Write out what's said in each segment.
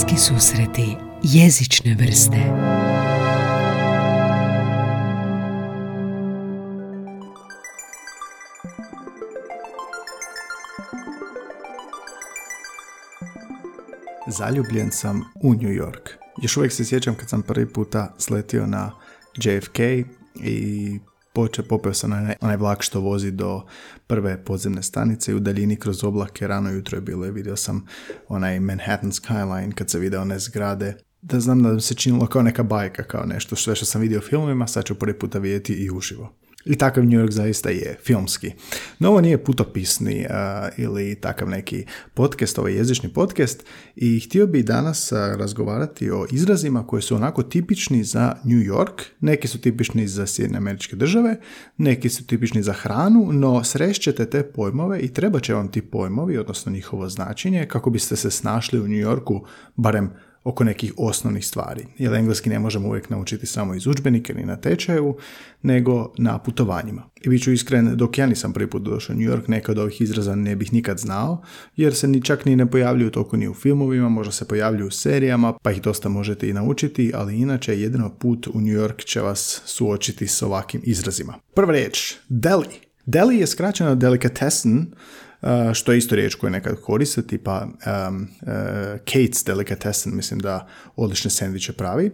Bliski susreti jezične vrste Zaljubljen sam u New York. Još uvijek se sjećam kad sam prvi puta sletio na JFK i poče, popeo sam onaj, onaj vlak što vozi do prve podzemne stanice i u daljini kroz oblake rano jutro je bilo i vidio sam onaj Manhattan skyline kad se vide one zgrade da znam da se činilo kao neka bajka, kao nešto sve što sam vidio u filmima, sad ću prvi puta vidjeti i uživo. I takav New York zaista je, filmski. No ovo nije putopisni uh, ili takav neki podcast, ovo je jezični podcast i htio bih danas uh, razgovarati o izrazima koji su onako tipični za New York. Neki su tipični za Sjedine američke države, neki su tipični za hranu, no srešćete te pojmove i treba će vam ti pojmovi, odnosno njihovo značenje, kako biste se snašli u New Yorku, barem oko nekih osnovnih stvari. Jer engleski ne možemo uvijek naučiti samo iz udžbenika ni na tečaju, nego na putovanjima. I bit ću iskren, dok ja nisam prvi put došao u New York, neka od ovih izraza ne bih nikad znao, jer se ni čak ni ne pojavljuju toliko ni u filmovima, možda se pojavljuju u serijama, pa ih dosta možete i naučiti, ali inače jedino put u New York će vas suočiti s ovakvim izrazima. Prva riječ, deli. Deli je skraćeno delicatessen, što je isto riječ koju nekad koriste, tipa um, uh, Kate's Delicatessen, mislim da odlične sendviče pravi.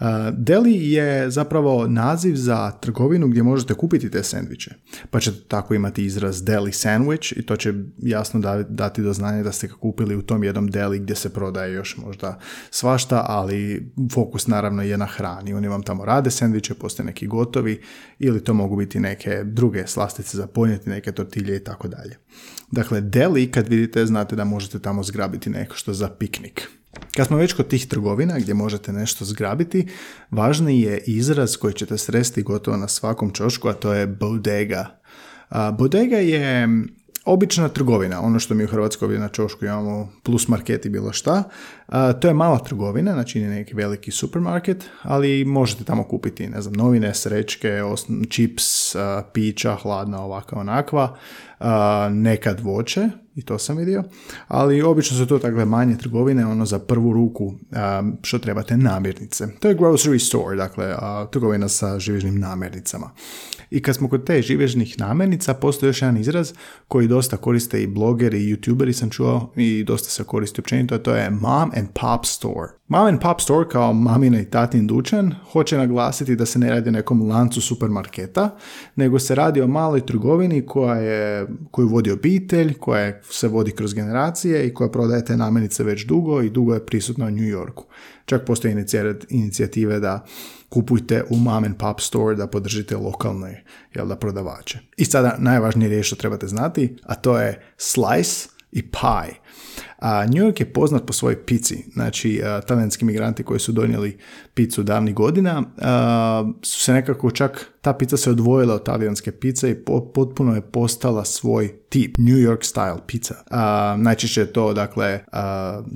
Uh, deli je zapravo naziv za trgovinu gdje možete kupiti te sendviče. Pa ćete tako imati izraz deli sandwich i to će jasno dati do znanja da ste ga kupili u tom jednom deli gdje se prodaje još možda svašta, ali fokus naravno je na hrani. Oni vam tamo rade sendviče, postoje neki gotovi ili to mogu biti neke druge slastice za ponijeti, neke tortilje i tako dalje. Dakle, deli, kad vidite, znate da možete tamo zgrabiti nešto za piknik. Kad smo već kod tih trgovina gdje možete nešto zgrabiti, važni je izraz koji ćete sresti gotovo na svakom čošku, a to je bodega. bodega je obična trgovina, ono što mi u Hrvatskoj na Čošku imamo plus market i bilo šta, to je mala trgovina, znači nije neki veliki supermarket, ali možete tamo kupiti, ne znam, novine, srećke, čips, pića, hladna, ovakva, onakva, nekad voće, i to sam vidio, ali obično su to takve manje trgovine, ono za prvu ruku što trebate namirnice. To je grocery store, dakle trgovina sa živežnim namirnicama. I kad smo kod te živežnih namirnica, postoji još jedan izraz koji dosta koriste i blogeri i youtuberi sam čuo i dosta se koristi općenito, a to je mom and pop store. Mom and pop store kao mamina i tatin dućan hoće naglasiti da se ne radi o nekom lancu supermarketa, nego se radi o maloj trgovini koja je, koju vodi obitelj, koja se vodi kroz generacije i koja prodaje te namirnice već dugo i dugo je prisutna u New Yorku. Čak postoje inicijative da kupujte u mom and pop store da podržite lokalne jel da, prodavače. I sada najvažnije riječ što trebate znati, a to je slice i pie. A New York je poznat po svojoj pici. Znači, talijanski migranti koji su donijeli picu davnih godina su se nekako čak, ta pizza se odvojila od talijanske pice i potpuno je postala svoj tip, New York style pizza. najčešće je to, dakle,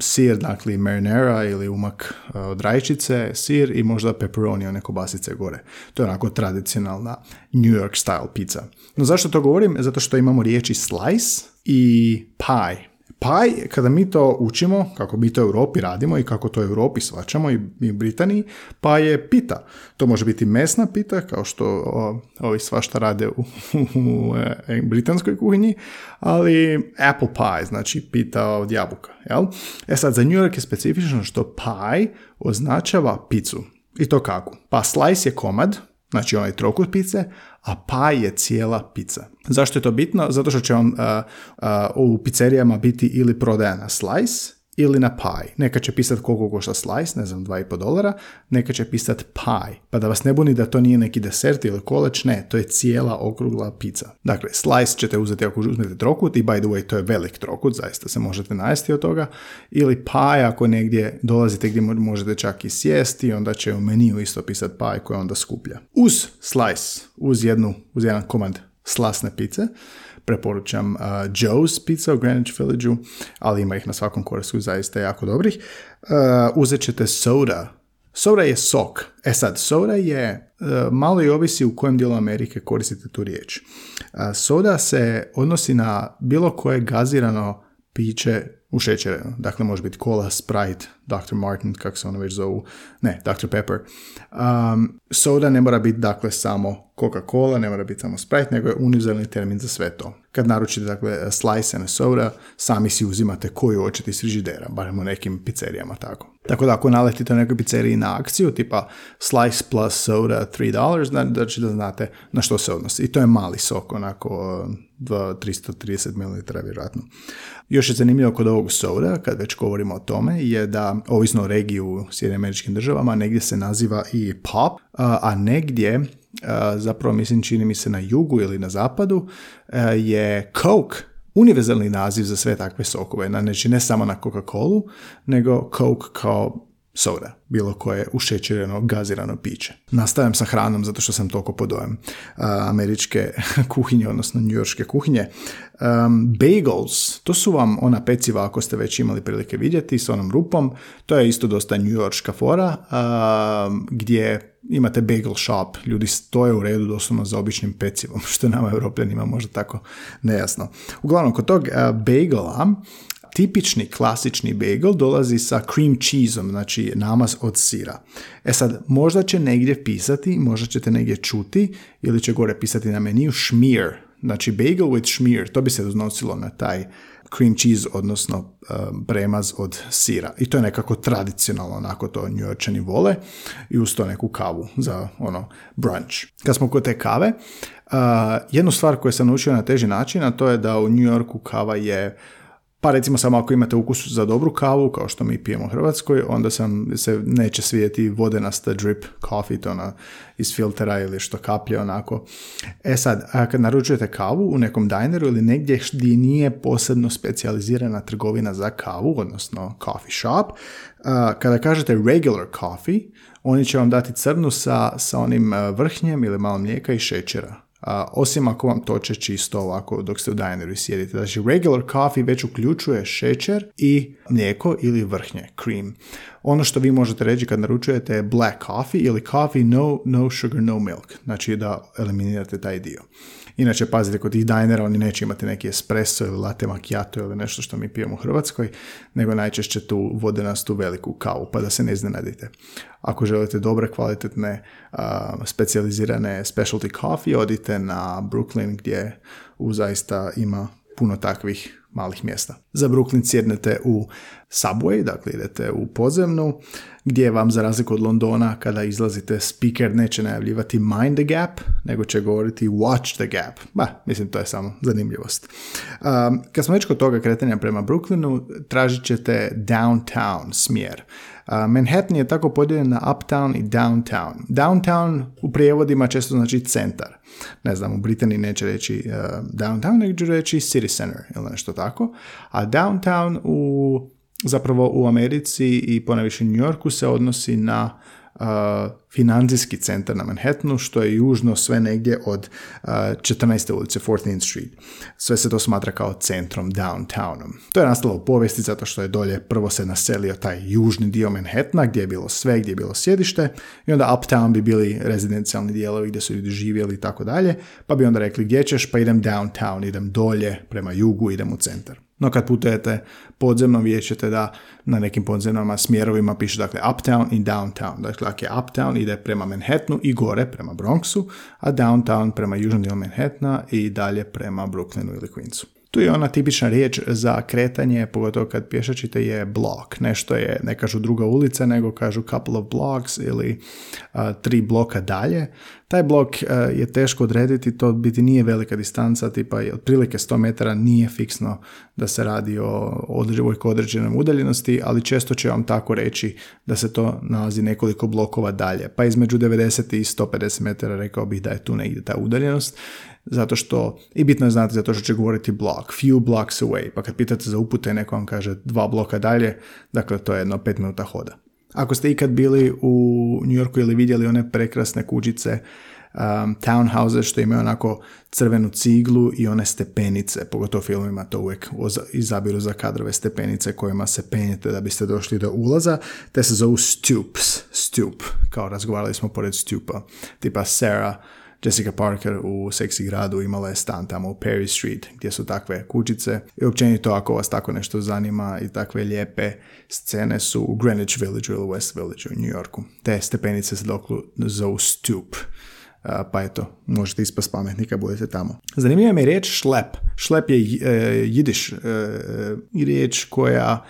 sir, dakle, marinara ili umak od rajčice, sir i možda pepperoni, one kobasice gore. To je onako tradicionalna New York style pizza. No zašto to govorim? Zato što imamo riječi slice i pie Paj, kada mi to učimo, kako mi to u Europi radimo i kako to u Europi svačamo i u Britaniji, pa je pita. To može biti mesna pita, kao što o, ovi svašta rade u, u, e, britanskoj kuhinji, ali apple pie, znači pita od jabuka. Jel? E sad, za New York je specifično što pie označava picu. I to kako? Pa slice je komad, znači onaj trokut pice, a pa je cijela pizza. Zašto je to bitno? Zato što će vam u pizzerijama biti ili prodaja na slice ili na pie. Neka će pisati koliko košta slice, ne znam, 2,5 dolara, neka će pisati pie. Pa da vas ne buni da to nije neki desert ili koleč, ne, to je cijela okrugla pizza. Dakle, slice ćete uzeti ako uzmete trokut i by the way to je velik trokut, zaista se možete najesti od toga. Ili pie ako negdje dolazite gdje možete čak i sjesti, onda će u meniju isto pisati pie koja onda skuplja. Uz slice, uz jednu, uz jedan komad slasne pice, preporučam uh, Joe's Pizza u Greenwich village ali ima ih na svakom korisku zaista jako dobrih. Uh, uzet ćete soda. Soda je sok. E sad, soda je, uh, malo i ovisi u kojem dijelu Amerike koristite tu riječ. Uh, soda se odnosi na bilo koje gazirano piće ušećereno. Dakle, može biti cola, Sprite, Dr. Martin, kako se ono već zovu, ne, Dr. Pepper. Um, soda ne mora biti, dakle, samo Coca-Cola, ne mora biti samo Sprite, nego je univerzalni termin za sve to. Kad naručite, dakle, slice and soda, sami si uzimate koju hoćete iz frižidera, barem u nekim pizzerijama tako. Tako da ako naletite u nekoj pizzeriji na akciju, tipa slice plus soda $3, znači da znate na što se odnosi. I to je mali sok, onako 330 ml vjerojatno. Još je zanimljivo kod ovog soda, kad već govorimo o tome, je da, ovisno o regiji u Sjedinim američkim državama, negdje se naziva i pop, a negdje, zapravo mislim čini mi se na jugu ili na zapadu, je Coke univerzalni naziv za sve takve sokove. Znači ne samo na Coca-Colu, nego Coke kao soda, bilo koje ušećereno, gazirano piće. Nastavljam sa hranom zato što sam toliko podojem američke kuhinje, odnosno njujorške kuhinje. Um, bagels, to su vam ona peciva ako ste već imali prilike vidjeti s onom rupom. To je isto dosta njujorška fora gdje imate bagel shop, ljudi stoje u redu doslovno za običnim pecivom, što nama europljanima možda tako nejasno. Uglavnom, kod tog bagela tipični klasični bagel dolazi sa cream cheeseom, znači namaz od sira. E sad, možda će negdje pisati, možda ćete negdje čuti ili će gore pisati na meniju schmear, znači bagel with schmear, to bi se odnosilo na taj cream cheese, odnosno uh, premaz od sira. I to je nekako tradicionalno, onako to njujorčani vole i uz to neku kavu za ono brunch. Kad smo kod te kave, uh, jednu stvar koju sam naučio na teži način, a to je da u New Yorku kava je pa recimo samo ako imate ukus za dobru kavu, kao što mi pijemo u Hrvatskoj, onda sam, se neće svijeti vodenasta drip coffee, to ona iz filtera ili što kaplje onako. E sad, kad naručujete kavu u nekom dineru ili negdje gdje nije posebno specijalizirana trgovina za kavu, odnosno coffee shop, kada kažete regular coffee, oni će vam dati crnu sa, sa onim vrhnjem ili malo mlijeka i šećera osim ako vam toče čisto ovako dok ste u dineru sjedite. Znači, regular coffee već uključuje šećer i mlijeko ili vrhnje, cream. Ono što vi možete reći kad naručujete je black coffee ili coffee no, no sugar, no milk. Znači da eliminirate taj dio. Inače, pazite, kod tih dinera oni neće imati neki espresso ili latte macchiato ili nešto što mi pijemo u Hrvatskoj, nego najčešće tu vode nas tu veliku kavu, pa da se ne iznenadite. Ako želite dobre, kvalitetne, uh, specijalizirane specialty coffee, odite na Brooklyn gdje u zaista ima puno takvih malih mjesta. Za Brooklyn sjednete u subway, dakle idete u podzemnu, gdje vam za razliku od Londona kada izlazite speaker neće najavljivati mind the gap, nego će govoriti watch the gap. Ba, mislim to je samo zanimljivost. Um, kad smo već kod toga kretanja prema Brooklynu, tražit ćete downtown smjer. Manhattan je tako podijeljen na uptown i downtown. Downtown u prijevodima često znači centar. Ne znam, u Britaniji neće reći uh, downtown, nego će reći city center ili nešto tako. A downtown u zapravo u Americi i ponajviše New Yorku se odnosi na financijski centar na Manhattanu, što je južno sve negdje od uh, 14. ulice 14th Street. Sve se to smatra kao centrom, downtownom. To je nastalo u povijesti zato što je dolje prvo se naselio taj južni dio Manhattana gdje je bilo sve, gdje je bilo sjedište i onda uptown bi bili rezidencijalni dijelovi gdje su ljudi živjeli i tako dalje, pa bi onda rekli gdje ćeš, pa idem downtown, idem dolje prema jugu, idem u centar. No kad putujete podzemno vidjet ćete da na nekim podzemnama smjerovima piše dakle uptown i downtown. Dakle, ako je uptown ide prema Manhattanu i gore prema Bronxu, a downtown prema južnom dijelu Manhattana i dalje prema Brooklynu ili Queensu. Tu je ona tipična riječ za kretanje, pogotovo kad pješačite, je block. Nešto je, ne kažu druga ulica, nego kažu couple of blocks ili tri bloka dalje. Taj blok je teško odrediti, to biti nije velika distanca, tipa otprilike 100 metara nije fiksno da se radi o određenoj određenoj udaljenosti, ali često će vam tako reći da se to nalazi nekoliko blokova dalje. Pa između 90 i 150 metara rekao bih da je tu negdje ta udaljenost zato što, i bitno je znati zato što će govoriti block, few blocks away, pa kad pitate za upute neko vam kaže dva bloka dalje, dakle to je jedno pet minuta hoda. Ako ste ikad bili u New Yorku ili vidjeli one prekrasne kućice, um, townhouses što imaju onako crvenu ciglu i one stepenice, pogotovo filmima to uvijek izabiru za kadrove stepenice kojima se penjete da biste došli do ulaza, te se zovu stoops, stoop, kao razgovarali smo pored stupa, tipa Sarah Jessica Parker u Seksi gradu imala je stan tamo u Perry Street gdje su takve kućice i općenito ako vas tako nešto zanima i takve lijepe scene su u Greenwich Village ili West Village u New Yorku. Te stepenice se doklu zovu Stoop pa eto, možete ispast pametni kad budete tamo. Zanimljiva mi je riječ šlep. Šlep je e, jidiš e, riječ koja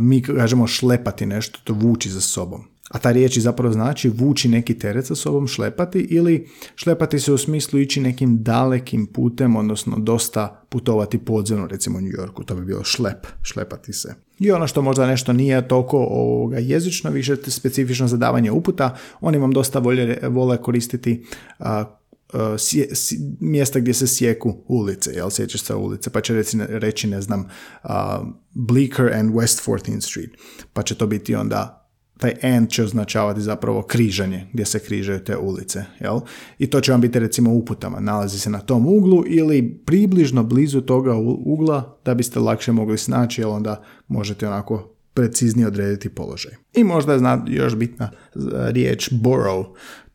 mi kažemo šlepati nešto, to vući za sobom. A ta riječ zapravo znači vući neki teret sa sobom, šlepati ili šlepati se u smislu ići nekim dalekim putem, odnosno dosta putovati podzemno, recimo u New Yorku, to bi bilo šlep, šlepati se. I ono što možda nešto nije toliko ovoga jezično, više specifično za davanje uputa, oni vam dosta volje, vole koristiti mjesta gdje se sjeku ulice, jel, sjećaš se ulice, pa će reći, reći ne znam, uh, Bleecker and West 14th Street, pa će to biti onda taj end će označavati zapravo križanje, gdje se križaju te ulice, jel? I to će vam biti recimo uputama, nalazi se na tom uglu ili približno blizu toga ugla da biste lakše mogli snaći, jel onda možete onako preciznije odrediti položaj. I možda je zna, još bitna riječ borough,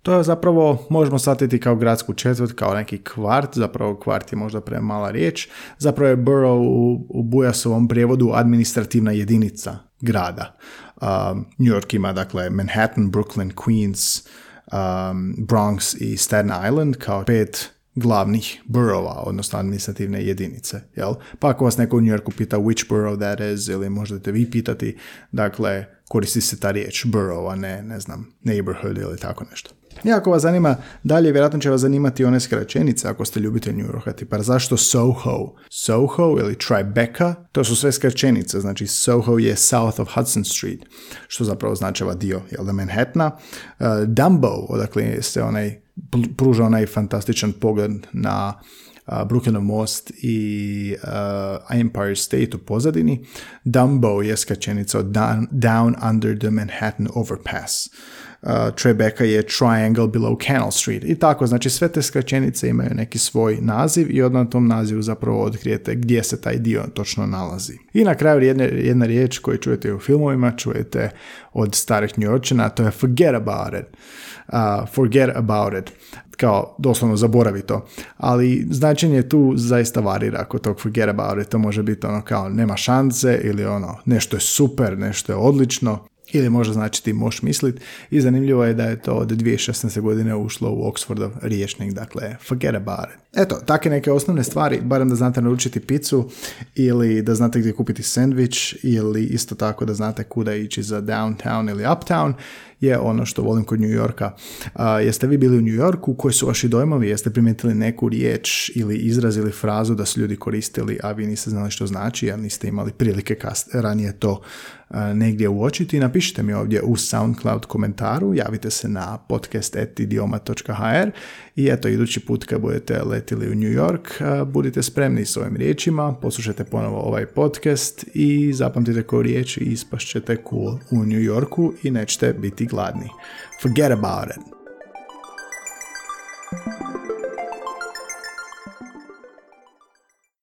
to je zapravo, možemo shvatiti kao gradsku četvrt, kao neki kvart, zapravo kvart je možda premala riječ, zapravo je borough u, u Bujasovom prijevodu administrativna jedinica grada. Um, New York ima dakle Manhattan, Brooklyn, Queens, um, Bronx i Staten Island kao pet glavnih boroughova, odnosno administrativne jedinice. Jel? Pa ako vas neko u New Yorku pita which borough that is, ili možete vi pitati, dakle, koristi se ta riječ borough, a ne, ne znam, neighborhood ili tako nešto. I ako vas zanima dalje, vjerojatno će vas zanimati one skraćenice ako ste ljubitelj New Yorka, tipa zašto Soho? Soho ili Tribeca, to su sve skraćenice, znači Soho je south of Hudson Street, što zapravo značava dio jel da Manhattana. Uh, Dumbo, odakle se onaj, pruža onaj fantastičan pogled na uh, Brooklynov most i uh, Empire State u pozadini. Dumbo je skraćenica od down, down under the Manhattan Overpass Tribeca je Triangle Below Canal Street i tako, znači sve te skraćenice imaju neki svoj naziv i odmah na tom nazivu zapravo otkrijete gdje se taj dio točno nalazi. I na kraju jedna, jedna riječ koju čujete u filmovima, čujete od starih Yorkčana, to je forget about it. Uh, forget about it kao doslovno zaboravi to. Ali značenje tu zaista varira kod tog forget about it. To može biti ono kao nema šanse ili ono nešto je super, nešto je odlično ili možda znači ti možeš misliti i zanimljivo je da je to od 2016. godine ušlo u Oxfordov riječnik, dakle forget about it. Eto, takve neke osnovne stvari, barem da znate naručiti picu ili da znate gdje kupiti sandvič ili isto tako da znate kuda ići za downtown ili uptown je ono što volim kod New Yorka. jeste vi bili u New Yorku, koji su vaši dojmovi, jeste primijetili neku riječ ili izraz ili frazu da su ljudi koristili, a vi niste znali što znači, a niste imali prilike kast, ranije to negdje uočiti, napišite mi ovdje u SoundCloud komentaru, javite se na podcast.idioma.hr i eto, idući put kad budete letili u New York, budite spremni s ovim riječima, poslušajte ponovo ovaj podcast i zapamtite koju riječ i ispašćete cool u New Yorku i nećete biti gladni. Forget about it.